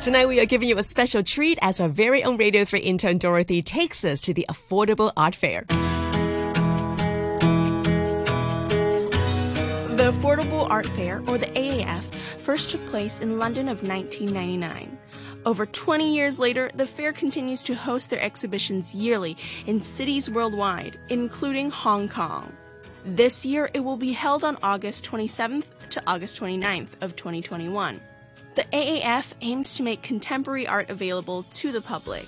Tonight we are giving you a special treat as our very own Radio 3 intern Dorothy takes us to the Affordable Art Fair. The Affordable Art Fair, or the AAF, first took place in London of 1999. Over 20 years later, the fair continues to host their exhibitions yearly in cities worldwide, including Hong Kong. This year, it will be held on August 27th to August 29th of 2021. The AAF aims to make contemporary art available to the public.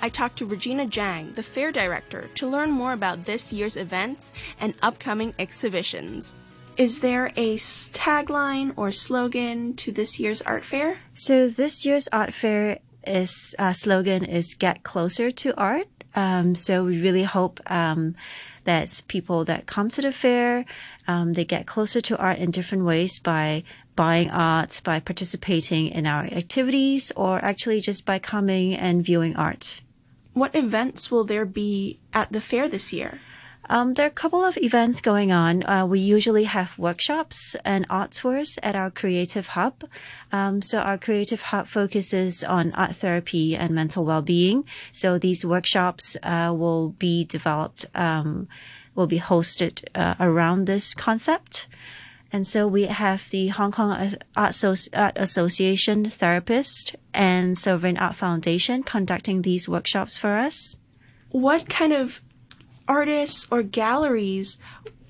I talked to Regina Jang, the fair director, to learn more about this year's events and upcoming exhibitions. Is there a tagline or slogan to this year's art fair? So this year's art fair is uh, slogan is "Get closer to art." Um, so we really hope um, that people that come to the fair um, they get closer to art in different ways by buying art, by participating in our activities, or actually just by coming and viewing art. What events will there be at the fair this year? Um, there are a couple of events going on. Uh, we usually have workshops and art tours at our creative hub. Um, so our creative hub focuses on art therapy and mental well-being. So these workshops uh, will be developed, um, will be hosted uh, around this concept. And so we have the Hong Kong Art, Association therapist and Sovereign Art Foundation conducting these workshops for us. What kind of artists or galleries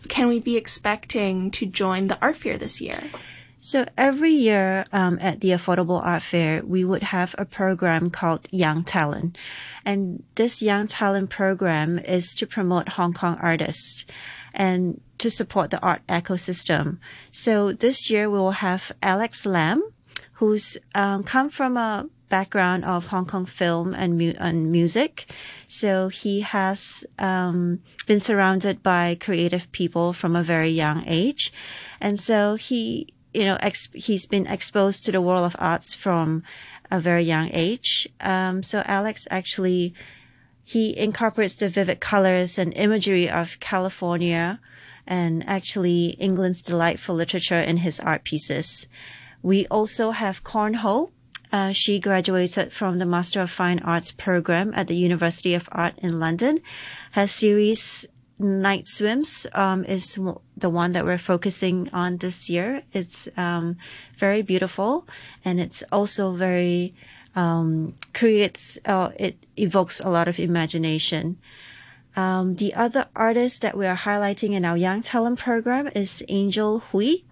can we be expecting to join the art fair this year? So every year um, at the Affordable Art Fair, we would have a program called Young Talent. And this Young Talent program is to promote Hong Kong artists and to support the art ecosystem. So this year we will have Alex Lam, who's um, come from a background of Hong Kong film and, mu- and music. So he has um, been surrounded by creative people from a very young age. And so he, you know, ex- he's been exposed to the world of arts from a very young age. Um, so Alex actually, he incorporates the vivid colors and imagery of California and actually England's delightful literature in his art pieces. We also have Corn Ho, uh, she graduated from the Master of Fine Arts program at the University of Art in London. Her series Night Swims um, is the one that we're focusing on this year. It's um, very beautiful and it's also very um, creates uh, it evokes a lot of imagination. Um, the other artist that we are highlighting in our Young Talent program is Angel Hui.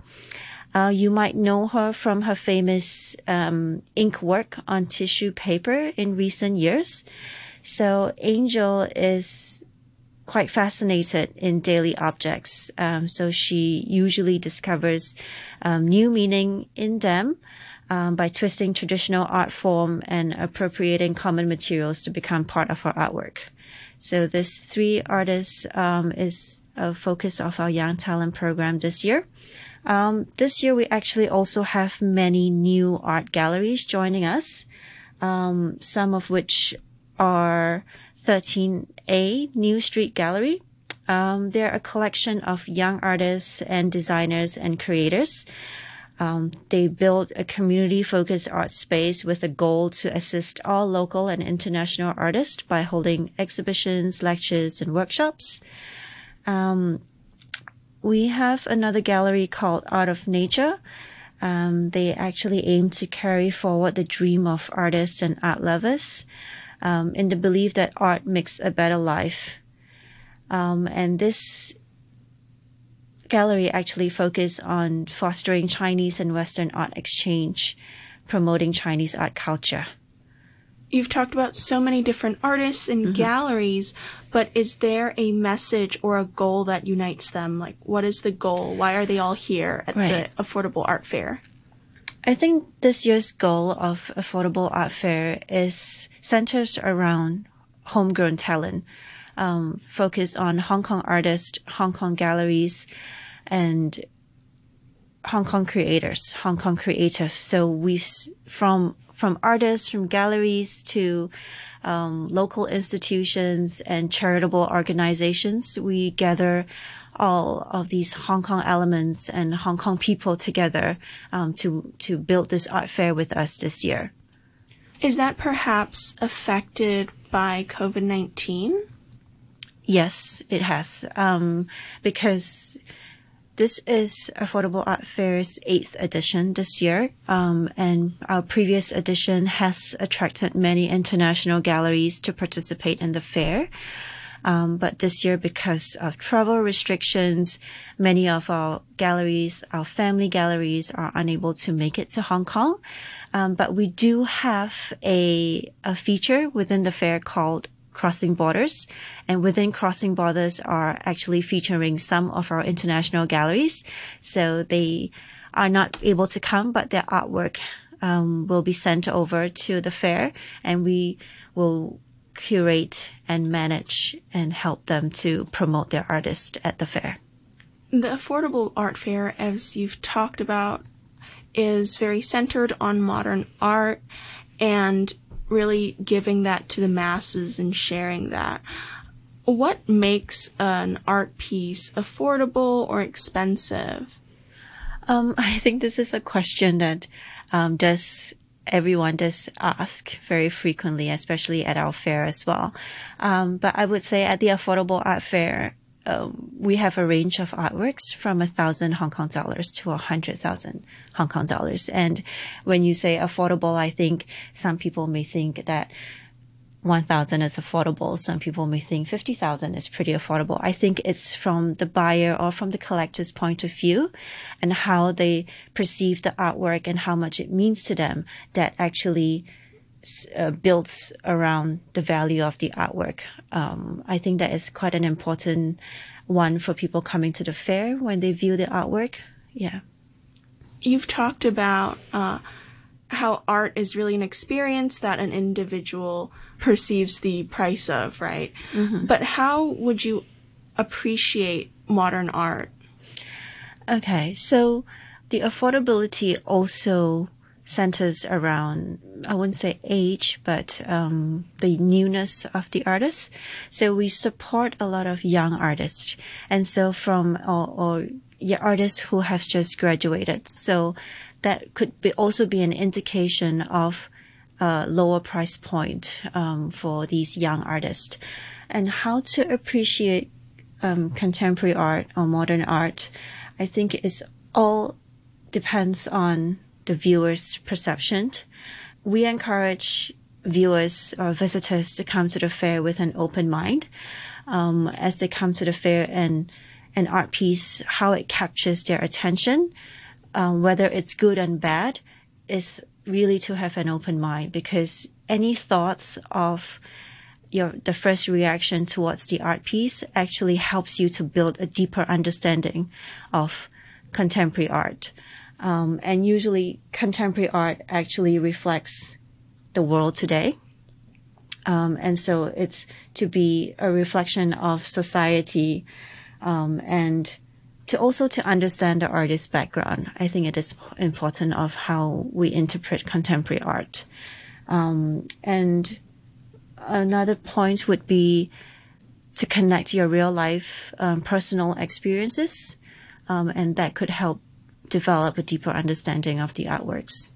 Uh, you might know her from her famous um, ink work on tissue paper in recent years. So Angel is quite fascinated in daily objects. Um, so she usually discovers um, new meaning in them um, by twisting traditional art form and appropriating common materials to become part of her artwork. So this three artists um, is a focus of our Young Talent program this year. Um, this year we actually also have many new art galleries joining us, um, some of which are 13A New Street Gallery. Um, they're a collection of young artists and designers and creators. Um, they build a community focused art space with a goal to assist all local and international artists by holding exhibitions, lectures, and workshops. Um, we have another gallery called Art of Nature. Um, they actually aim to carry forward the dream of artists and art lovers um, in the belief that art makes a better life. Um, and this gallery actually focuses on fostering Chinese and Western art exchange, promoting Chinese art culture you've talked about so many different artists and mm-hmm. galleries, but is there a message or a goal that unites them? Like, what is the goal? Why are they all here at right. the Affordable Art Fair? I think this year's goal of Affordable Art Fair is centers around homegrown talent, um, focus on Hong Kong artists, Hong Kong galleries, and Hong Kong creators, Hong Kong creative. So we've from from artists, from galleries to um, local institutions and charitable organizations. We gather all of these Hong Kong elements and Hong Kong people together um, to to build this art fair with us this year. Is that perhaps affected by COVID 19? Yes, it has. Um, because this is Affordable Art Fair's eighth edition this year, um, and our previous edition has attracted many international galleries to participate in the fair. Um, but this year, because of travel restrictions, many of our galleries, our family galleries, are unable to make it to Hong Kong. Um, but we do have a, a feature within the fair called Crossing Borders. And within Crossing Borders are actually featuring some of our international galleries. So they are not able to come, but their artwork um, will be sent over to the fair and we will curate and manage and help them to promote their artist at the fair. The Affordable Art Fair, as you've talked about, is very centered on modern art and really giving that to the masses and sharing that. What makes an art piece affordable or expensive? Um, I think this is a question that um, does everyone does ask very frequently, especially at our fair as well. Um, but I would say at the Affordable Art Fair, um, we have a range of artworks from a thousand Hong Kong dollars to a hundred thousand Hong Kong dollars. And when you say affordable, I think some people may think that 1,000 is affordable. Some people may think 50,000 is pretty affordable. I think it's from the buyer or from the collector's point of view and how they perceive the artwork and how much it means to them that actually uh, builds around the value of the artwork. Um, I think that is quite an important one for people coming to the fair when they view the artwork. Yeah. You've talked about uh, how art is really an experience that an individual perceives the price of, right? Mm-hmm. But how would you appreciate modern art? Okay, so the affordability also centers around I wouldn't say age, but um, the newness of the artist. So we support a lot of young artists, and so from or, or yeah, artists who have just graduated. So that could be also be an indication of a lower price point um, for these young artists, and how to appreciate um, contemporary art or modern art. I think it's all depends on the viewer's perception. We encourage viewers or visitors to come to the fair with an open mind um, as they come to the fair and an art piece, how it captures their attention, um, whether it's good and bad, is really to have an open mind because any thoughts of your the first reaction towards the art piece actually helps you to build a deeper understanding of contemporary art. Um, and usually contemporary art actually reflects the world today. Um, and so it's to be a reflection of society, um, and to also to understand the artist's background. I think it is important of how we interpret contemporary art. Um, and another point would be to connect your real life um, personal experiences, um, and that could help develop a deeper understanding of the artworks.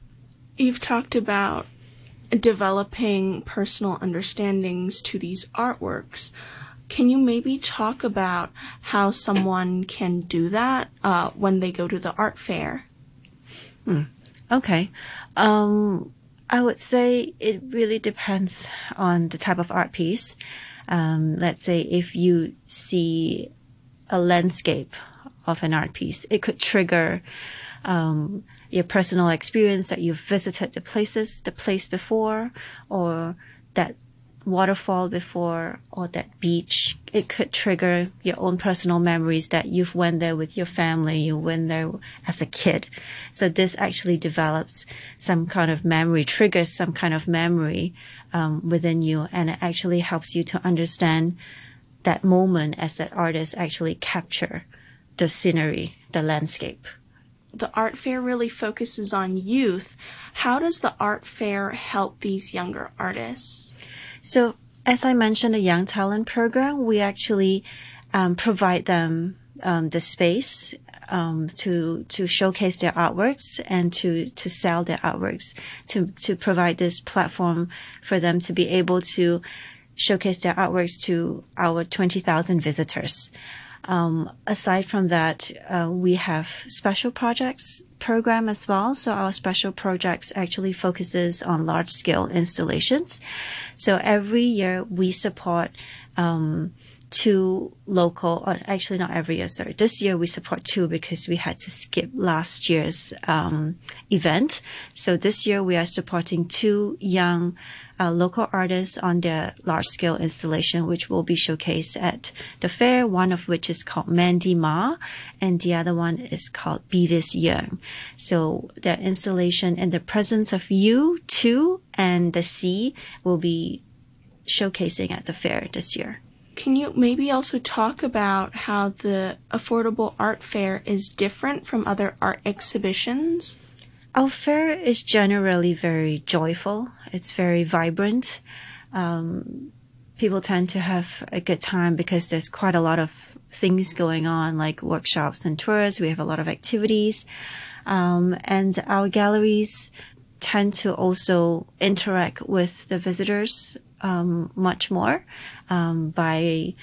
You've talked about developing personal understandings to these artworks. Can you maybe talk about how someone can do that uh, when they go to the art fair? Hmm. Okay. Um, I would say it really depends on the type of art piece. Um, let's say if you see a landscape of an art piece. It could trigger um, your personal experience that you've visited the places, the place before, or that waterfall before, or that beach. It could trigger your own personal memories that you've went there with your family, you went there as a kid. So this actually develops some kind of memory, triggers some kind of memory um, within you, and it actually helps you to understand that moment as that artist actually capture the scenery, the landscape. The art fair really focuses on youth. How does the art fair help these younger artists? So, as I mentioned, the Young Talent Program, we actually um, provide them um, the space um, to to showcase their artworks and to to sell their artworks to to provide this platform for them to be able to showcase their artworks to our 20,000 visitors. Um, aside from that, uh, we have special projects program as well. So our special projects actually focuses on large scale installations. So every year we support um, two local, or actually not every year, sorry. This year we support two because we had to skip last year's um, event. So this year we are supporting two young uh, local artists on their large scale installation, which will be showcased at the fair, one of which is called Mandy Ma, and the other one is called Beavis Young. So their installation in the presence of you, two, and the sea will be showcasing at the fair this year. Can you maybe also talk about how the Affordable Art Fair is different from other art exhibitions? Our fair is generally very joyful. It's very vibrant. Um, people tend to have a good time because there's quite a lot of things going on, like workshops and tours. We have a lot of activities. Um, and our galleries tend to also interact with the visitors um, much more um, by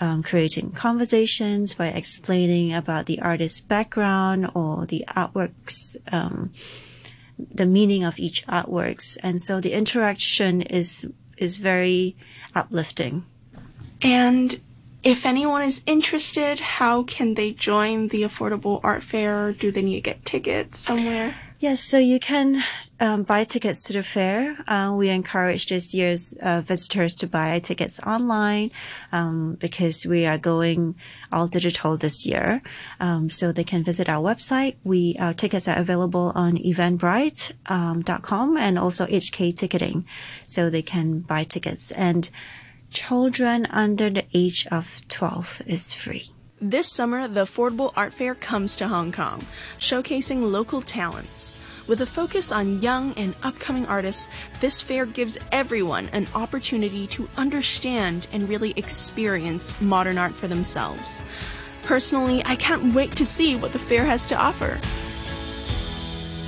um, creating conversations, by explaining about the artist's background or the artworks, um, the meaning of each artworks, and so the interaction is is very uplifting. And if anyone is interested, how can they join the Affordable Art Fair? Do they need to get tickets somewhere? Yes, so you can um, buy tickets to the fair. Uh, we encourage this year's uh, visitors to buy tickets online um, because we are going all digital this year. Um, so they can visit our website. We our tickets are available on Eventbrite.com and also HK Ticketing, so they can buy tickets. And children under the age of 12 is free. This summer, the Affordable Art Fair comes to Hong Kong, showcasing local talents. With a focus on young and upcoming artists, this fair gives everyone an opportunity to understand and really experience modern art for themselves. Personally, I can't wait to see what the fair has to offer.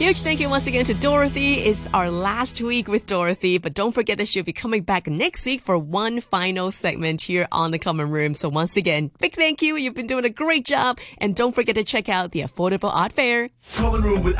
Huge thank you once again to Dorothy. It's our last week with Dorothy, but don't forget that she'll be coming back next week for one final segment here on the Common Room. So once again, big thank you. You've been doing a great job. And don't forget to check out the Affordable Art Fair. Common Room with